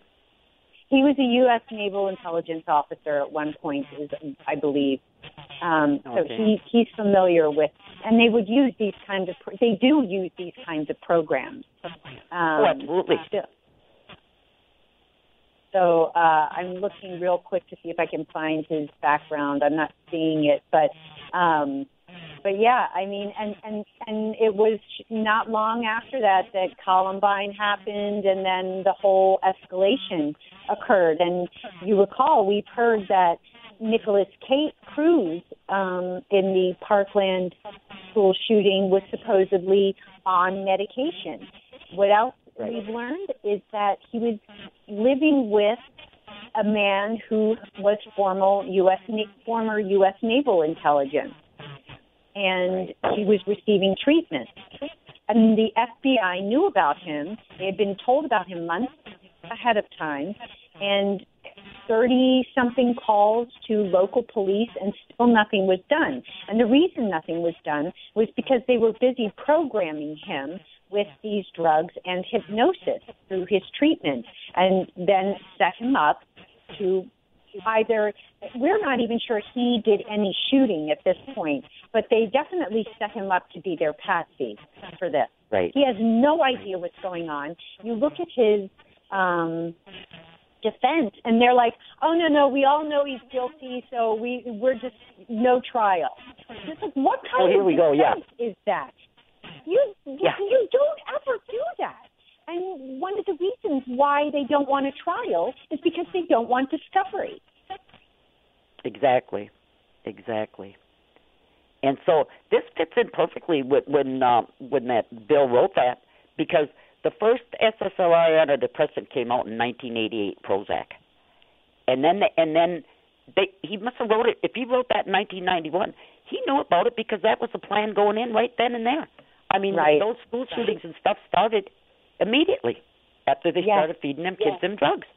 He was a U.S. Naval intelligence officer at one point, is I believe. Um, so Okay. he he's familiar with, and they would use these kinds of. Pro- they do use these kinds of programs. Um, oh, absolutely. still. So uh, I'm looking real quick to see if I can find his background. I'm not seeing it, but um, but yeah, I mean, and and and it was not long after that that Columbine happened, and then the whole escalation occurred. And you recall, we've heard that Nicholas Kate Cruz um, in the Parkland school shooting was supposedly on medication. What else Right. we've learned is that he was living with a man who was formal U.S. Former U.S. naval intelligence, and he was receiving treatment. And the FBI knew about him. They had been told about him months ahead of time, and 30 something calls to local police, and still nothing was done. And the reason nothing was done was because they were busy programming him with these drugs and hypnosis through his treatment, and then set him up to either we're not even sure he did any shooting at this point, but they definitely set him up to be their patsy for this. Right. He has no idea what's going on. You look at his um defense and they're like, "Oh no, no, we all know he's guilty, so we we're just no trial." It's like, what kind Oh, here of we go, yeah. is that? You you, Yeah. you don't ever do that. And one of the reasons why they don't want a trial is because they don't want discovery. Exactly. Exactly. And so this fits in perfectly with when uh, when that bill wrote that because the first SSRI antidepressant came out in 1988, Prozac, and then the, and then they he must have wrote it. If he wrote that in 1991, he knew about it because that was the plan going in right then and there. I mean, Right. those school shootings and stuff started immediately after they Yes. started feeding them kids Yes. them drugs.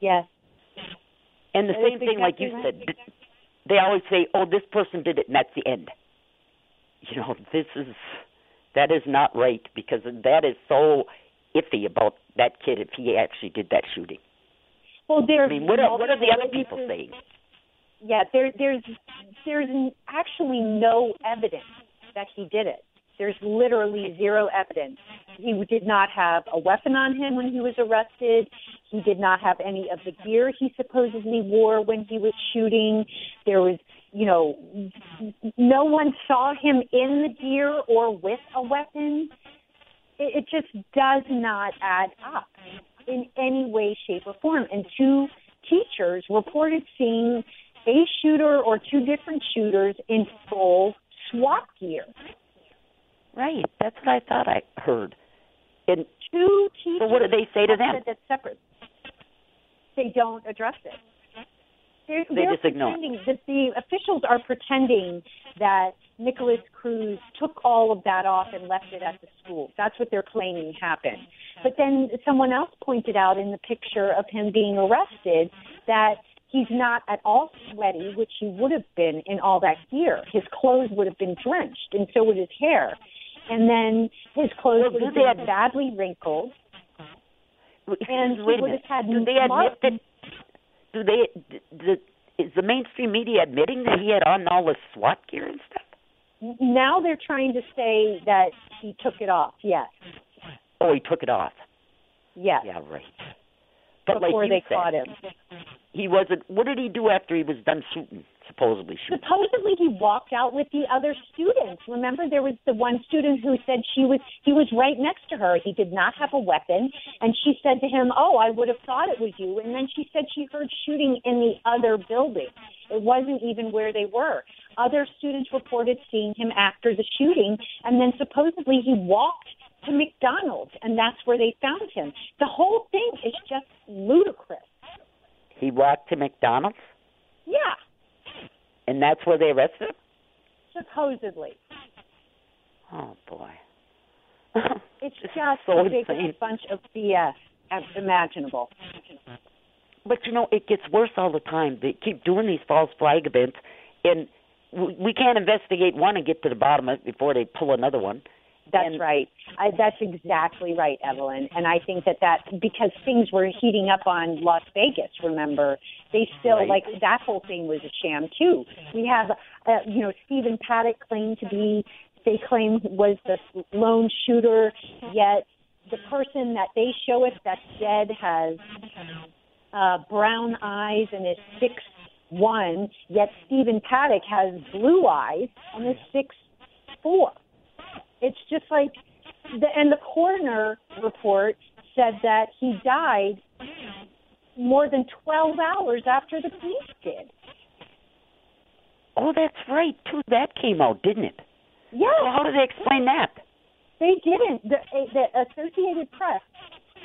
Yes. And the That same thing, like you exactly said, they always say, "Oh, this person did it," and that's the end. you know, this is that is not right because that is so iffy about that kid if he actually did that shooting. Well, there's I mean, what are, what are the other people saying? Yeah, there, there's there's actually no evidence that he did it. There's literally zero evidence. He did not have a weapon on him when he was arrested. He did not have any of the gear he supposedly wore when he was shooting. There was, you know, no one saw him in the gear or with a weapon. It, it just does not add up in any way, shape, or form. And two teachers reported seeing a shooter or two different shooters in full SWAT gear. Right, that's what I thought I heard. And Two teachers. so what did they say to them? said That's separate. They don't address it. They're, They they're just ignore that the officials are pretending that Nicholas Cruz took all of that off and left it at the school. That's what they're claiming happened. But then someone else pointed out in the picture of him being arrested that he's not at all sweaty, which he would have been in all that gear. His clothes would have been drenched, and so would his hair. And then his clothes Well, would have they been badly wrinkled. And he wait a would have had do they admit that? Do they? d- is the mainstream media admitting that he had on all this SWAT gear and stuff? Now they're trying to say that he took it off. Yes, Oh, he took it off. yes. Yeah, right. But before like they said, caught him. he wasn't. What did he do after he was done shooting? Supposedly shooting. Supposedly he walked out with the other students. Remember there was the one student who said she was he was right next to her. He did not have a weapon and she said to him, "Oh, I would have thought it was you." And then she said she heard shooting in the other building. It wasn't even where they were. Other students reported seeing him after the shooting and then supposedly he walked to McDonald's and that's where they found him. The whole thing is just ludicrous. He walked to McDonald's, Yeah, and that's where they arrested him. supposedly. Oh boy. It's just so the biggest insane. bunch of BS imaginable. But you know, it gets worse all the time. They keep doing these false flag events, and we can't investigate one and get to the bottom of it before they pull another one. That's And- right. I, that's exactly right, Evelyn. And I think that that because things were heating up on Las Vegas. Remember, they still Right. like that whole thing was a sham too. We have, uh, you know, Stephen Paddock claimed to be. They claim was the lone shooter, yet the person that they show us that's dead has uh, brown eyes and is six one. Yet Stephen Paddock has blue eyes and is six four. It's just like the and the coroner report said that he died more than 12 hours after the police did. Oh, that's right. Too. That came out, didn't it? Yeah, Well, how do they explain that? they didn't. The, the Associated Press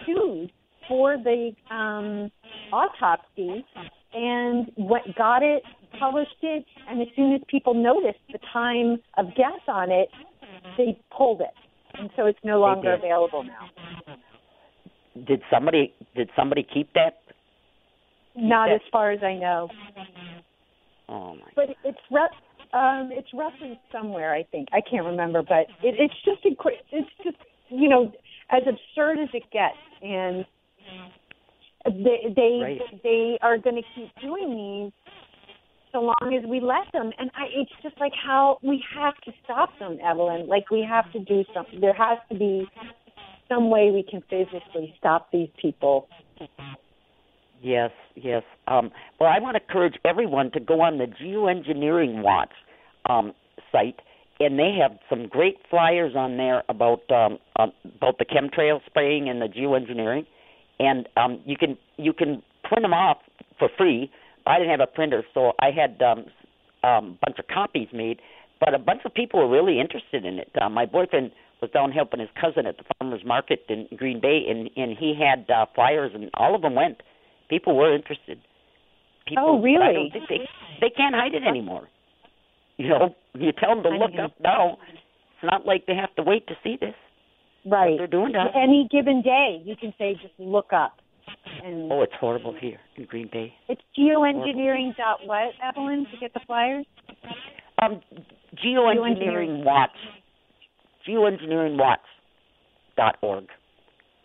sued for the um, autopsy and what got it, published it, and as soon as people noticed the time of death on it, they pulled it, and so it's no longer available now. Did somebody did somebody keep that? Not that- as far as I know. Oh my. but it's rep, um, it's referenced somewhere. I think I can't remember, but it, it's just incre- it's just you know as absurd as it gets, and they they Right. they are going to keep doing these so long as we let them. And I, it's just like how we have to stop them, Evelyn. Like we have to do something. There has to be some way we can physically stop these people. Yes, yes. Um, well, I want to encourage everyone to go on the Geoengineering Watch um, site, and they have some great flyers on there about um, um, about the chemtrail spraying and the geoengineering, and um, you can you can print them off for free. I didn't have a printer, so I had um, um, a bunch of copies made. But a bunch of people were really interested in it. Uh, my boyfriend was down helping his cousin at the farmers market in Green Bay, and and he had uh, flyers, and all of them went people were interested. People, Oh, but I really? don't think they they can't hide it anymore. You know, you tell them to look up now. It's not like they have to wait to see this. Right. They're doing that. Any given day, you can say just look up. And Oh, it's horrible here in Green Bay. It's geoengineering dot what, Evelyn, to get the flyers? Um, geoengineering watch. Geoengineering watch. Dot org.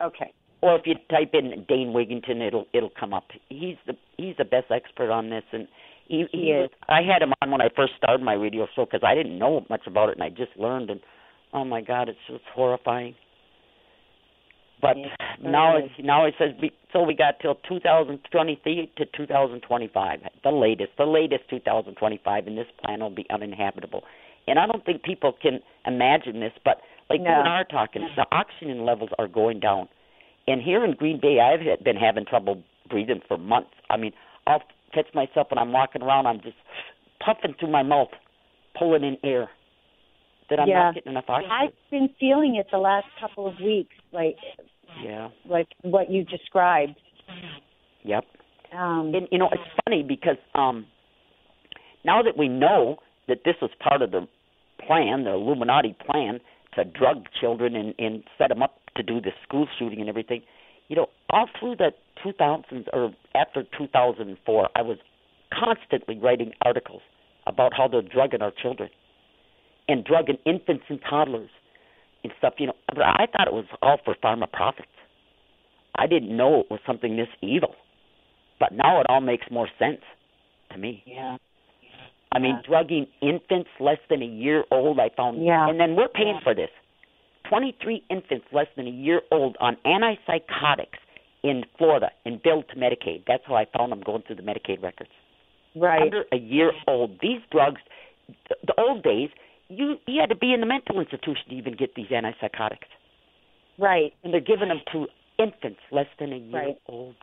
Okay. Or if you type in Dane Wigington, it'll it'll come up. He's the he's the best expert on this, and he, he, he is. I had him on when I first started my radio show because I didn't know much about it, and I just learned. And oh my God, it's just horrifying. But Yeah, now it's now it says we, so we got till 2023 to 2025, the latest, the latest 2025, and this plan will be uninhabitable. And I don't think people can imagine this, but like No. you and I are talking, the oxygen levels are going down. And here in Green Bay, I've been having trouble breathing for months. I mean, I'll catch myself when I'm walking around, I'm just puffing through my mouth, pulling in air. That I'm Yeah. not getting enough oxygen. I've been feeling it the last couple of weeks, like yeah. like what you described. Yep. Um, And you know, it's funny because um now that we know that this was part of the plan, the Illuminati plan to drug children and, and set them up to do the school shooting and everything, you know, all through the 2000s or after 2004, I was constantly writing articles about how they're drugging our children and drugging infants and toddlers and stuff. You know, but I thought it was all for pharma profits. I didn't know it was something this evil. But now it all makes more sense to me. yeah. I mean, drugging infants less than a year old, I found. Yeah. And then we're paying for this. 23 infants less than a year old on antipsychotics in Florida and billed to Medicaid. That's how I found them going through the Medicaid records. Right. Under a year old. These drugs, the old days, you you had to be in the mental institution to even get these antipsychotics. Right. And they're giving them to infants less than a year Right. old.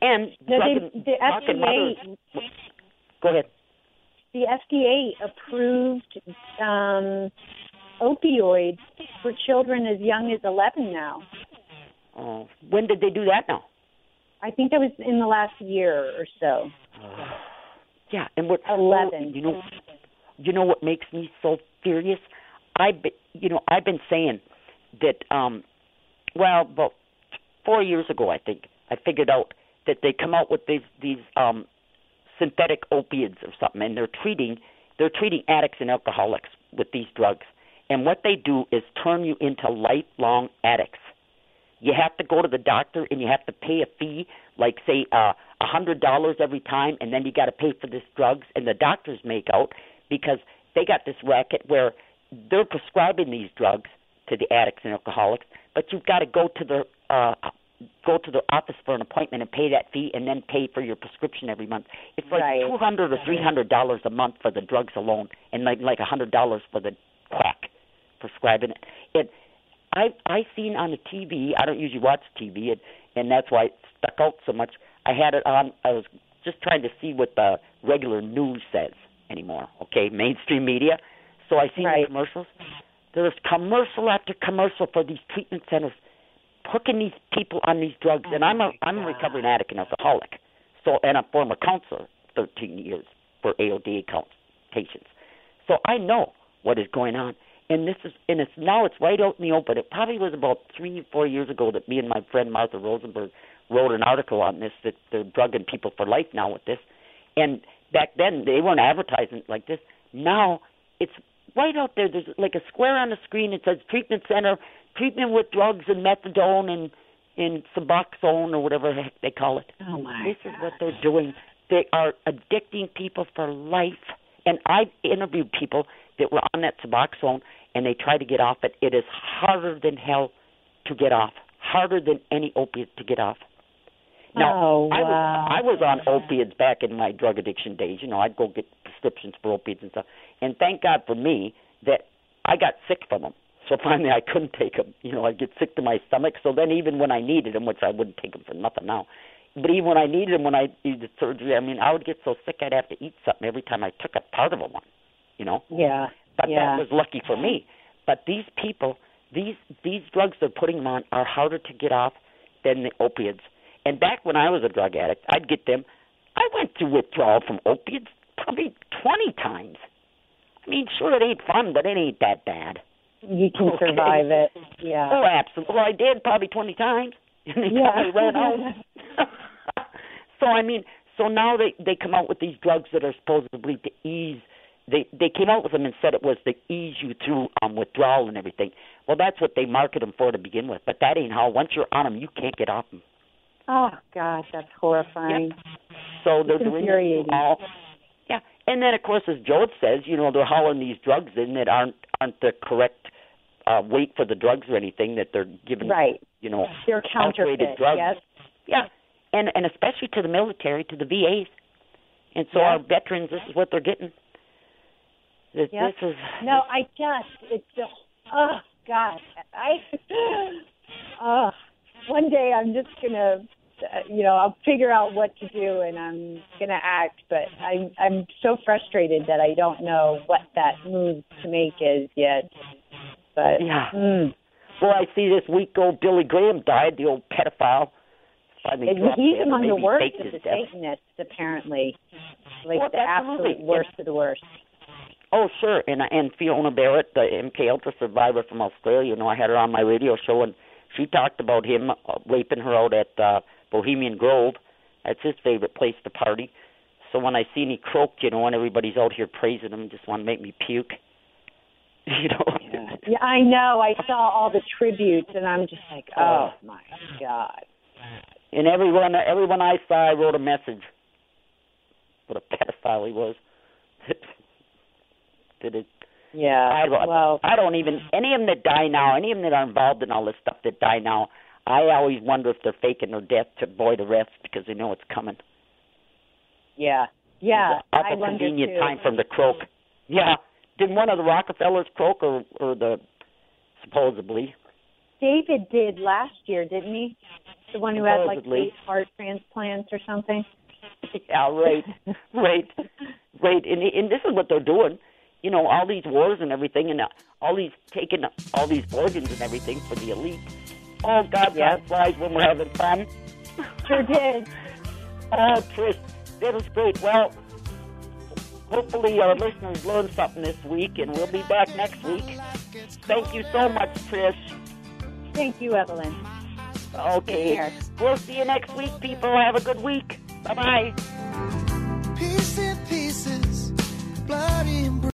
And No, they, the FDA, mothers- Go ahead. the FDA approved um, opioids for children as young as 11 now. Oh, when did they do that now? I think that was in the last year or so. Yeah, and what? 11. You know, you know what makes me so furious? I, you know, I've been saying that. um Well, about four years ago, I think I figured out that they come out with these these um synthetic opiates or something, and they're treating they're treating addicts and alcoholics with these drugs. And what they do is turn you into lifelong addicts. You have to go to the doctor and you have to pay a fee, like say uh, a hundred dollars every time, and then you got to pay for this drugs. And the doctors make out because they got this racket where they're prescribing these drugs to the addicts and alcoholics, but you've got to go to the uh, go to the office for an appointment and pay that fee, and then pay for your prescription every month. It's like Right. two hundred or three hundred dollars a month for the drugs alone, and like like a hundred dollars for the quack prescribing it. It I I seen on the TV. I don't usually watch TV, and and that's why it stuck out so much. I had it on. I was just trying to see what the regular news says anymore. Okay, mainstream media. So I seen Right. the commercials. There's commercial after commercial for these treatment centers, hooking these people on these drugs. and I'm a I'm a recovering addict and alcoholic. So and a former counselor, 13 years for AOD patients. So I know what is going on and this is and it's now it's right out in the open. It probably was about three, four years ago that me and my friend Martha Rosenberg wrote an article on this that they're drugging people for life now with this. And back then they weren't advertising like this. Now it's right out there. There's like a square on the screen. It says treatment center, treatment with drugs and methadone and and Suboxone or whatever the heck they call it. Oh my! This is what they're doing. They are addicting people for life. And I've interviewed people that were on that Suboxone and they try to get off it. It is harder than hell to get off. Harder than any opiate to get off. Now, Oh, I was. I was on opiates back in my drug addiction days. You know, I'd go get prescriptions for opiates and stuff. And thank God for me that I got sick from them. So finally, I couldn't take them. You know, I'd get sick to my stomach. So then, even when I needed them, which I wouldn't take them for nothing now, but even when I needed them, when I needed surgery, I mean, I would get so sick I'd have to eat something every time I took a part of a one. You know, Yeah. but Yeah. that was lucky for me. But these people, these these drugs they're putting them on are harder to get off than the opiates. And back when I was a drug addict, I'd get them. I went through withdrawal from opiates probably twenty times. I mean, sure it ain't fun, but it ain't that bad. You can Okay. survive it. Yeah. Oh, absolutely. Well, I did probably 20 times. And they Yeah. probably ran out. so, I mean, so now they, they come out with these drugs that are supposedly to ease they they came out with them and said it was to ease you through um withdrawal and everything. Well, that's what they market them for to begin with, but that ain't how. Once you're on them, you can't get off them. Oh gosh, that's horrifying. Yep. So they're It's doing infuriating. all. Yeah, and then of course, as Joe says, you know, they're hauling these drugs in that aren't aren't the correct uh weight for the drugs or anything that they're giving. Right. You know. They're Outweighed counterfeit. drugs. Yes. Yeah, and and especially to the military, to the VAs, and so Yeah. our veterans, this is what they're getting. This, Yep. this is No, I just it's just oh gosh, I oh one day I'm just gonna uh, you know I'll figure out what to do and I'm gonna act, but I'm I'm so frustrated that I don't know what that move to make is yet. But Yeah. mm, well, I see this week old Billy Graham died, the old pedophile. Finally he's among the worst of the death. Satanists, apparently. Like Well, the absolute worst of the worst. Oh, sure. And and Fiona Barnett, the MK Ultra survivor from Australia, you know, I had her on my radio show, and she talked about him uh, raping her out at uh, Bohemian Grove. That's his favorite place to party. So when I seen he croaked, you know, and everybody's out here praising him, just want to make me puke. You know. Yeah, I know. I saw all the tributes, and I'm just like, oh my god. And everyone, everyone I saw, I wrote a message. What a pedophile he was. Did it? Yeah. I don't, well, I don't even any of them that die now, any of them that are involved in all this stuff that die now. I always wonder if they're faking their death to avoid arrest because they know it's coming. yeah, yeah. It's I an awful wonder convenient too. time from the croak. Yeah, Didn't one of the Rockefellers croak or or the supposedly? David did last year, didn't he? The one who had like Supposedly. eight heart transplants or something. yeah, right, right, right. And and this is what they're doing. You know, all these wars and everything, and uh, all these taking all these organs and everything for the elite. Oh God, Yep. time flies when we're having fun. Sure did. Oh, Trish, that was great. Well, hopefully our listeners learned something this week, and we'll be back next week. Thank you so much, Trish. Thank you, Evelyn. Okay, we'll see you next week, people. Have a good week. Bye bye.